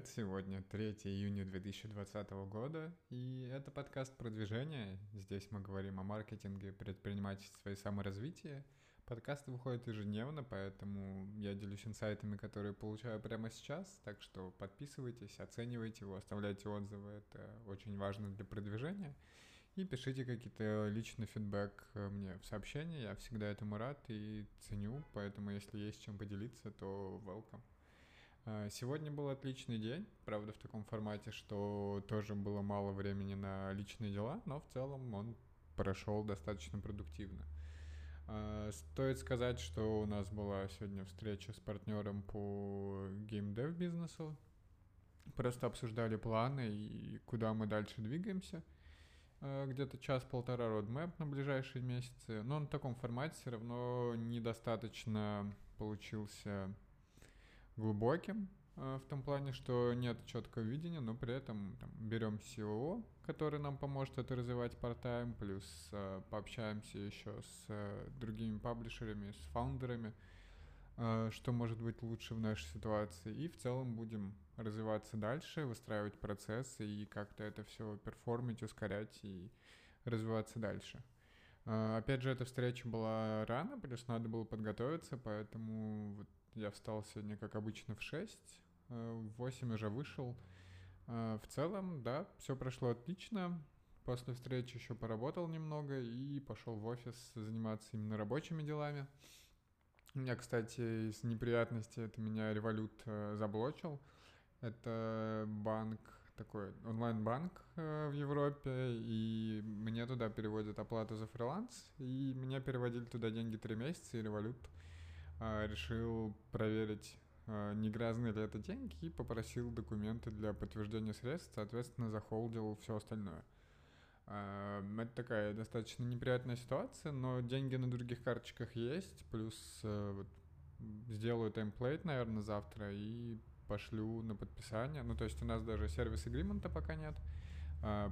привет! Сегодня 3 июня 2020 года, и это подкаст продвижения. Здесь мы говорим о маркетинге, предпринимательстве и саморазвитии. Подкаст выходит ежедневно, поэтому я делюсь инсайтами, которые получаю прямо сейчас, так что подписывайтесь, оценивайте его, оставляйте отзывы, это очень важно для продвижения. И пишите какие-то личный фидбэк мне в сообщения, я всегда этому рад и ценю, поэтому если есть чем поделиться, то welcome. А, сегодня был отличный день, правда, в таком формате, что тоже было мало времени на личные дела, но в целом он прошел достаточно продуктивно. А, стоит сказать, что у нас была сегодня встреча с партнером по геймдев бизнесу. Просто обсуждали планы и куда мы дальше двигаемся. А, где-то час-полтора родмэп на ближайшие месяцы. Но в таком формате все равно недостаточно получился глубоким э, в том плане, что нет четкого видения, но при этом там, берем SEO, который нам поможет это развивать part-time, плюс э, пообщаемся еще с э, другими паблишерами, с фаундерами, э, что может быть лучше в нашей ситуации, и в целом будем развиваться дальше, выстраивать процессы и как-то это все перформить, ускорять и развиваться дальше. Uh, опять же, эта встреча была рано, плюс надо было подготовиться, поэтому вот я встал сегодня, как обычно, в 6, э, в 8 уже вышел. Э, в целом, да, все прошло отлично. После встречи еще поработал немного и пошел в офис заниматься именно рабочими делами. У меня, кстати, из неприятностей это меня револют э, заблочил. Это банк, такой онлайн-банк в Европе, и мне туда переводят оплату за фриланс, и меня переводили туда деньги три месяца, и револют а, решил проверить, а, не грязные ли это деньги, и попросил документы для подтверждения средств, соответственно, захолдил все остальное. А, это такая достаточно неприятная ситуация, но деньги на других карточках есть, плюс вот, сделаю темплейт, наверное, завтра и пошлю на подписание. Ну, то есть у нас даже сервис агримента пока нет.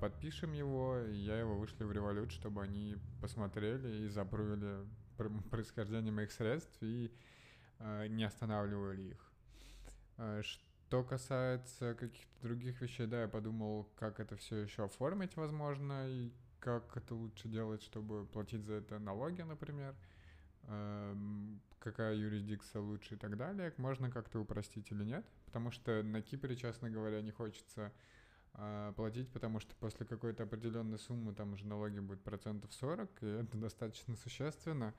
Подпишем его, и я его вышлю в Revolut, чтобы они посмотрели и запрувили происхождение моих средств и э, не останавливали их. Э, что касается каких-то других вещей, да, я подумал, как это все еще оформить, возможно, и как это лучше делать, чтобы платить за это налоги, например, э, какая юрисдикция лучше и так далее, можно как-то упростить или нет, потому что на Кипре, честно говоря, не хочется платить, потому что после какой-то определенной суммы там уже налоги будут процентов 40, и это достаточно существенно,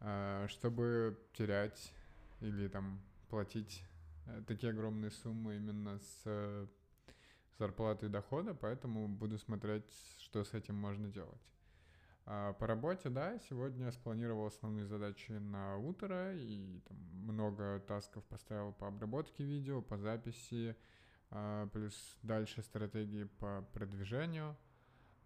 а, чтобы терять или там платить э, такие огромные суммы именно с э, зарплаты и дохода, поэтому буду смотреть, что с этим можно делать. А по работе, да, сегодня я спланировал основные задачи на утро и там, много тасков поставил по обработке видео, по записи, а, плюс дальше стратегии по продвижению.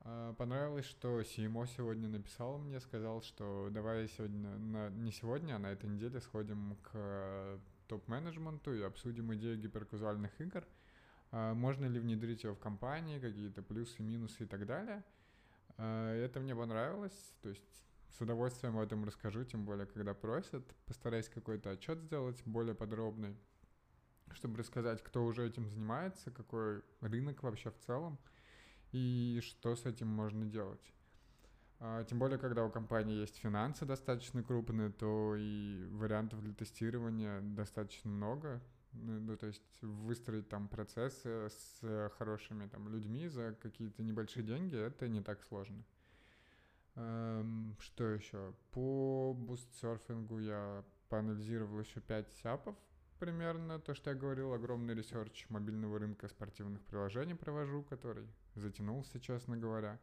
А, понравилось, что CMO сегодня написал мне, сказал, что давай сегодня, на, не сегодня, а на этой неделе сходим к топ-менеджменту и обсудим идею гиперказуальных игр. А, можно ли внедрить ее в компании, какие-то плюсы, минусы и так далее. Это мне понравилось, то есть с удовольствием об этом расскажу, тем более, когда просят. Постараюсь какой-то отчет сделать более подробный чтобы рассказать, кто уже этим занимается, какой рынок вообще в целом и что с этим можно делать. А, тем более, когда у компании есть финансы достаточно крупные, то и вариантов для тестирования достаточно много. Ну, ну то есть выстроить там процессы с хорошими там людьми за какие-то небольшие деньги, это не так сложно. Эм, что еще? По бустсерфингу я поанализировал еще 5 app ов, примерно то, что я говорил, огромный research мобильного рынка спортивных приложений провожу, который затянулся, честно говоря.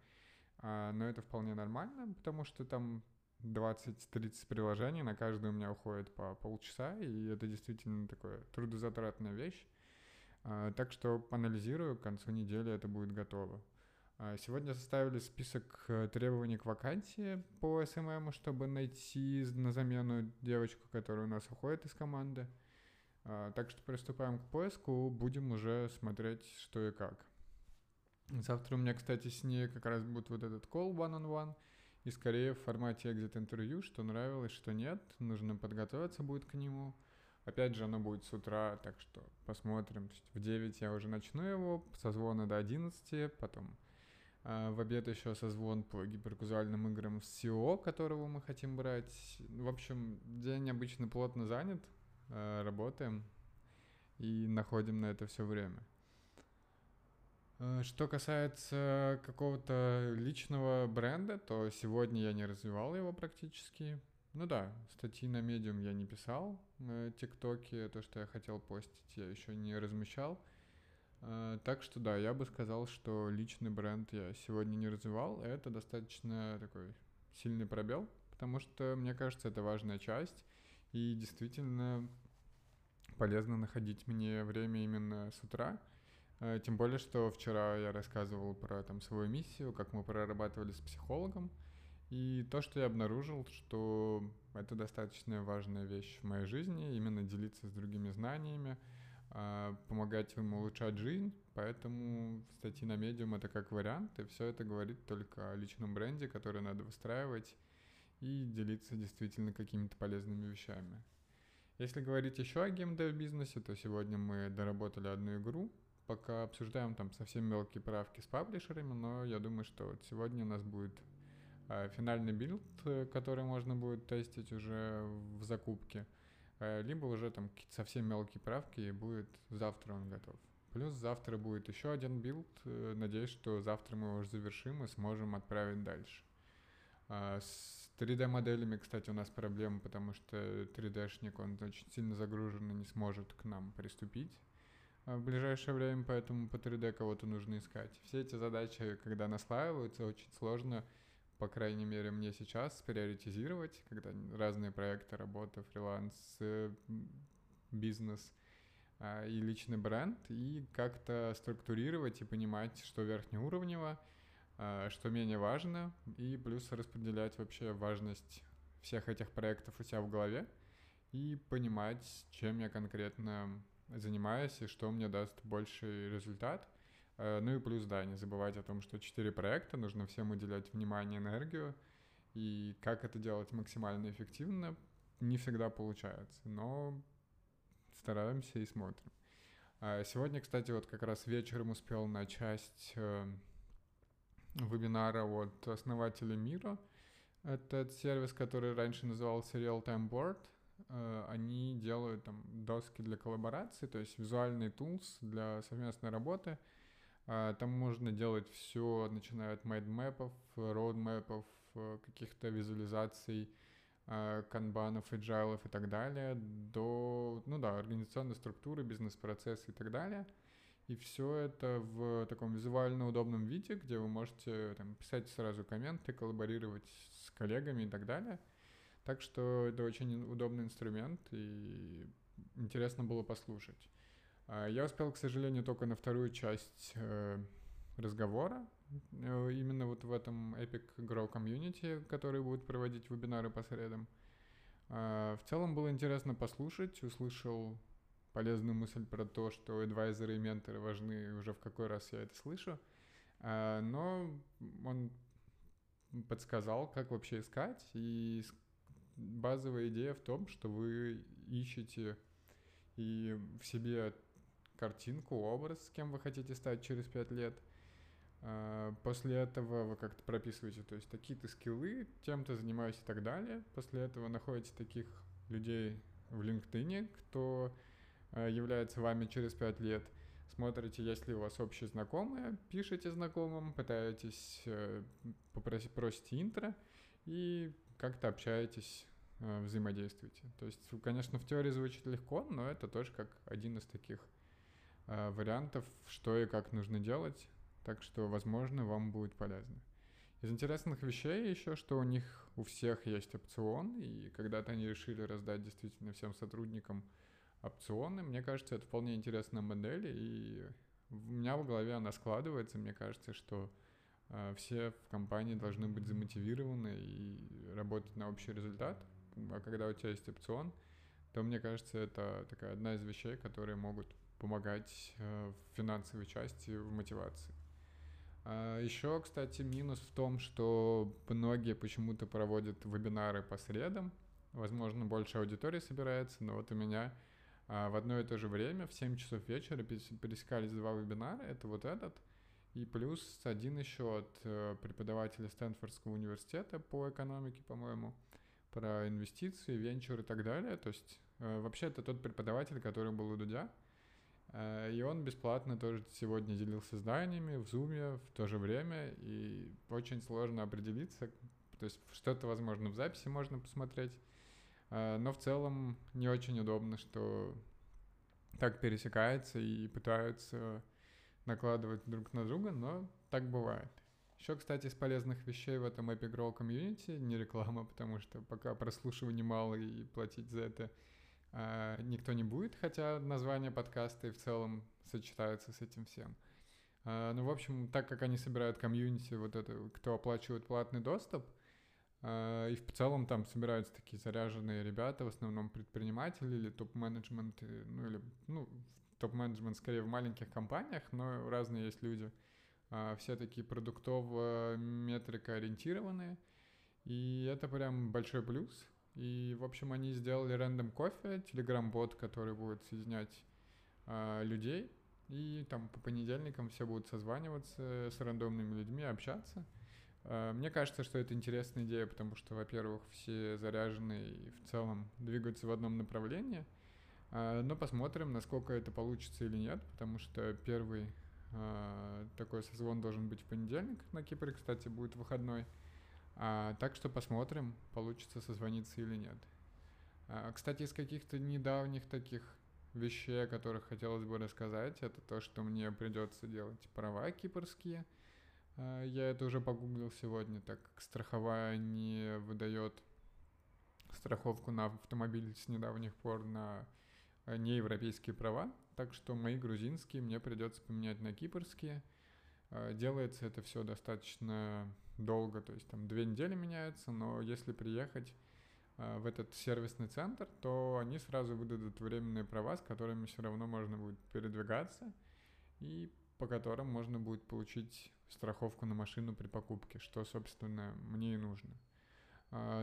А, но это вполне нормально, потому что там 20-30 приложений, на каждое у меня уходит по полчаса, и это действительно такая трудозатратная вещь. А, так что анализирую, к концу недели это будет готово. А, сегодня составили список э, требований к вакансии по SMM, чтобы найти на замену девочку, которая у нас уходит из команды. А, так что приступаем к поиску, будем уже смотреть, что и как. Завтра у меня, кстати, с ней как раз будет вот этот call one-on-one, и скорее в формате exit интервью, что нравилось, что нет, нужно подготовиться будет к нему. Опять же, оно будет с утра, так что посмотрим. В 9 я уже начну его, созвоны до 11, потом э, в обед еще созвон по гиперказуальным играм с SEO, которого мы хотим брать. В общем, день обычно плотно занят, работаем и находим на это все время. Э, что касается какого-то личного бренда, то сегодня я не развивал его практически. Ну да, статьи на Medium я не писал, э, ТикТоке, то, что я хотел постить, я еще не размещал. Э, так что да, я бы сказал, что личный бренд я сегодня не развивал, это достаточно такой сильный пробел, потому что, мне кажется, это важная часть, и действительно полезно находить мне время именно с утра, э, тем более, что вчера я рассказывал про там свою миссию, как мы прорабатывали с психологом, и то, что я обнаружил, что это достаточно важная вещь в моей жизни, именно делиться с другими знаниями, а, помогать им улучшать жизнь, поэтому статьи на медиум это как вариант, и все это говорит только о личном бренде, который надо выстраивать и делиться действительно какими-то полезными вещами. Если говорить еще о gamedev бизнесе, то сегодня мы доработали одну игру, пока обсуждаем там совсем мелкие правки с publisher ами, но я думаю, что вот сегодня у нас будет а, финальный build, э, который можно будет тестить уже в закупке, э, либо уже там какие-то совсем мелкие правки, и будет завтра он готов. Плюс завтра будет еще один build. Э, надеюсь, что завтра мы его уже завершим и сможем отправить дальше. А, с 3D-моделями, кстати, у нас проблема, потому что 3D-шник, он очень сильно загружен и не сможет к нам приступить в ближайшее время, поэтому по 3D кого-то нужно искать. Все эти задачи, когда наслаиваются, очень сложно по крайней мере, мне сейчас приоритизировать, когда разные проекты, работа, фриланс, э, бизнес а, и личный бренд, и как-то структурировать и понимать, что верхнеуровнево, а, что менее важно, и плюс распределять вообще важность всех этих проектов у себя в голове и понимать, чем я конкретно занимаюсь и что мне даст больший результат – Э, ну и плюс, да, не забывать о том, что четыре проекта, нужно всем уделять внимание, энергию, и как это делать максимально эффективно, не всегда получается, но стараемся и смотрим. А сегодня, кстати, вот как раз вечером успел на часть э, вебинара от основателя Мира. Этот сервис, который раньше назывался Real Time Board, э, они делают там доски для коллаборации, то есть визуальный тулс для совместной работы — а, там можно делать все, начиная от майндмэпов, роудмэпов, э, каких-то визуализаций, а, канбанов, эджайлов и так далее, до, ну да, организационной структуры, бизнес-процессы и так далее. И все это в таком визуально удобном виде, где вы можете там, писать сразу комменты, коллаборировать с коллегами и так далее. Так что это очень удобный инструмент, и интересно было послушать. А, я успел, к сожалению, только на вторую часть э, разговора, э, именно вот в этом Epic Grow Community, который будет проводить вебинары по средам. А, в целом было интересно послушать, услышал полезную мысль про то, что адвайзеры и менторы важны, уже в какой раз я это слышу. А, но он подсказал, как вообще искать, и базовая идея в том, что вы ищете и в себе картинку, образ, с кем вы хотите стать через пять лет. А, после этого вы как-то прописываете, то есть такие-то скиллы, тем-то занимаюсь и так далее. После этого находите таких людей в LinkedIn, кто является вами через пять лет. Смотрите, есть ли у вас общие знакомые, пишите знакомым, пытаетесь э, попросить, просите интро и как-то общаетесь, э, взаимодействуете. То есть, конечно, в теории звучит легко, но это тоже как один из таких Э, вариантов, что и как нужно делать, так что, возможно, вам будет полезно. Из интересных вещей еще, что у них у всех есть опцион, и когда-то они решили раздать действительно всем сотрудникам опционы. Мне кажется, это вполне интересная модель, и у меня в голове она складывается. Мне кажется, что э, все в компании должны быть замотивированы и работать на общий результат. А когда у тебя есть опцион, то мне кажется, это такая одна из вещей, которые могут помогать э, в финансовой части, в мотивации. А еще, кстати, минус в том, что многие почему-то проводят вебинары по средам. Возможно, больше аудитории собирается, но вот у меня в одно и то же время в 7 часов вечера пересекались два вебинара. Это вот этот и плюс один еще от э, преподавателя Стэнфордского университета по экономике, по-моему, про инвестиции, венчур и так далее. То есть э, вообще это тот преподаватель, который был у Дудя. Э, и он бесплатно тоже сегодня делился знаниями в Zoom в то же время. И очень сложно определиться. То есть что-то, возможно, в записи можно посмотреть. Но в целом не очень удобно, что так пересекается и пытаются накладывать друг на друга, но так бывает. Еще, кстати, из полезных вещей в этом Epic Roll комьюнити, не реклама, потому что пока прослушиваний мало и платить за это а, никто не будет, хотя название подкаста и в целом сочетается с этим всем. А, ну, в общем, так как они собирают комьюнити, вот это, кто оплачивает платный доступ, и в целом там собираются такие заряженные ребята, в основном предприниматели или топ-менеджмент, ну или, ну, топ-менеджмент скорее в маленьких компаниях, но разные есть люди. А, все такие продуктово метрика ориентированные. И это прям большой плюс. И, в общем, они сделали рандом кофе, телеграм-бот, который будет соединять а, людей. И там по понедельникам все будут созваниваться с рандомными людьми, общаться. А, мне кажется, что это интересная идея, потому что, во-первых, все заряжены и в целом двигаются в одном направлении – а, но посмотрим, насколько это получится или нет, потому что первый а, такой созвон должен быть в понедельник. На Кипре, кстати, будет выходной. А, так что посмотрим, получится созвониться или нет. Кстати, из каких-то недавних таких вещей, о которых хотелось бы рассказать, это то, что мне придется делать права кипрские. Я это уже погуглил сегодня, так как страховая не выдает страховку на автомобиль с недавних пор на Э, неевропейские права, так что мои грузинские мне придется поменять на кипрские. Э, делается это все достаточно долго, то есть там две недели меняется, но если приехать э, в этот сервисный центр, то они сразу выдадут временные права, с которыми все равно можно будет передвигаться и по которым можно будет получить страховку на машину при покупке, что, собственно, мне и нужно.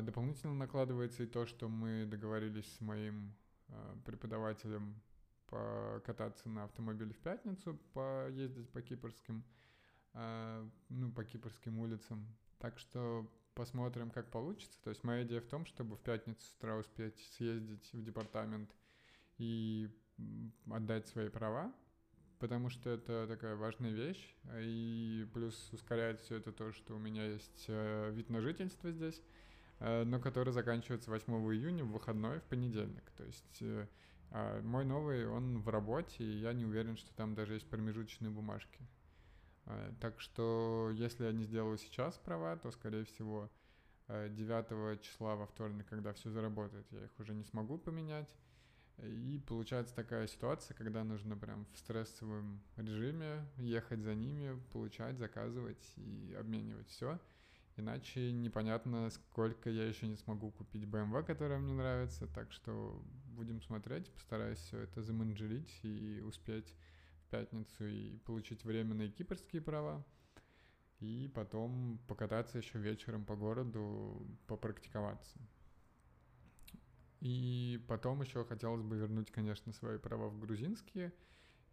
Дополнительно накладывается и то, что мы договорились с моим Э, преподавателем покататься на автомобиле в пятницу, поездить по кипрским, э, ну, по кипрским улицам. Так что посмотрим, как получится. То есть моя идея в том, чтобы в пятницу с утра успеть съездить в департамент и отдать свои права, потому что это такая важная вещь. И плюс ускоряет все это то, что у меня есть э, вид на жительство здесь. Э, но который заканчивается 8 июня в выходной в понедельник. То есть э, а мой новый, он в работе, и я не уверен, что там даже есть промежуточные бумажки. Так что если я не сделаю сейчас права, то, скорее всего, 9 числа во вторник, когда все заработает, я их уже не смогу поменять. И получается такая ситуация, когда нужно прям в стрессовом режиме ехать за ними, получать, заказывать и обменивать все. Иначе непонятно, сколько я еще не смогу купить BMW, которая мне нравится. Так что будем смотреть, постараюсь все это заменеджерить и успеть в пятницу и получить временные кипрские права. И потом покататься еще вечером по городу, попрактиковаться. И потом еще хотелось бы вернуть, конечно, свои права в грузинские,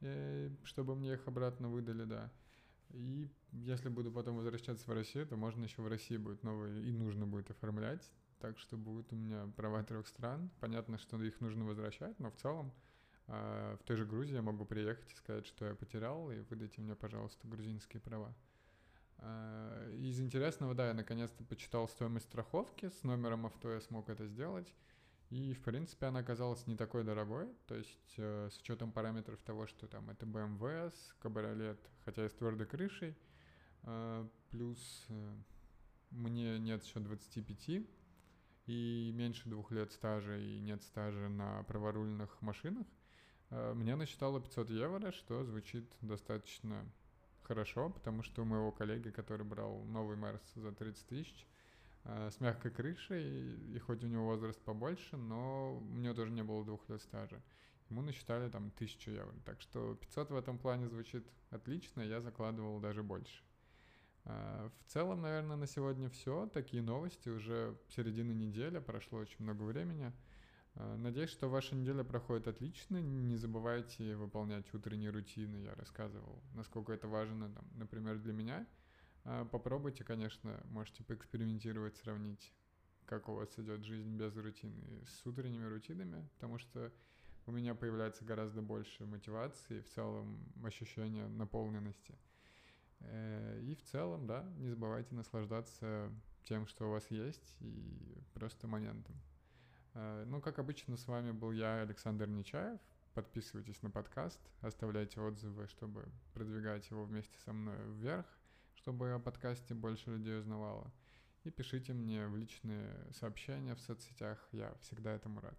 э, чтобы мне их обратно выдали, да. И если буду потом возвращаться в Россию, то можно еще в России будет новые и нужно будет оформлять. Так что будет у меня права трех стран. Понятно, что их нужно возвращать, но в целом э, в той же Грузии я могу приехать и сказать, что я потерял, и выдайте мне, пожалуйста, грузинские права. Э, из интересного, да, я наконец-то почитал стоимость страховки. С номером авто я смог это сделать. И, в принципе, она оказалась не такой дорогой, то есть э, с учетом параметров того, что там это BMW с кабриолет, хотя и с твердой крышей, э, плюс э, мне нет еще 25, и меньше двух лет стажа, и нет стажа на праворульных машинах, э, мне насчитало 500 евро, что звучит достаточно хорошо, потому что у моего коллеги, который брал новый Мерс за 30 тысяч, с мягкой крышей, и хоть у него возраст побольше, но у него тоже не было двух лет стажа. Ему насчитали там тысячу евро. Так что 500 в этом плане звучит отлично, я закладывал даже больше. Э, в целом, наверное, на сегодня все. Такие новости. Уже середина недели, прошло очень много времени. А, надеюсь, что ваша неделя проходит отлично. Не забывайте выполнять утренние рутины. Я рассказывал, насколько это важно, там, например, для меня. А, попробуйте, конечно, можете поэкспериментировать, сравнить, как у вас идет жизнь без рутины с утренними рутинами, потому что у меня появляется гораздо больше мотивации, в целом ощущения наполненности. Э, и в целом, да, не забывайте наслаждаться тем, что у вас есть, и просто моментом. Э, ну, как обычно, с вами был я, Александр Нечаев. Подписывайтесь на подкаст, оставляйте отзывы, чтобы продвигать его вместе со мной вверх, чтобы о подкасте больше людей узнавало. И пишите мне в личные сообщения в соцсетях, я всегда этому рад.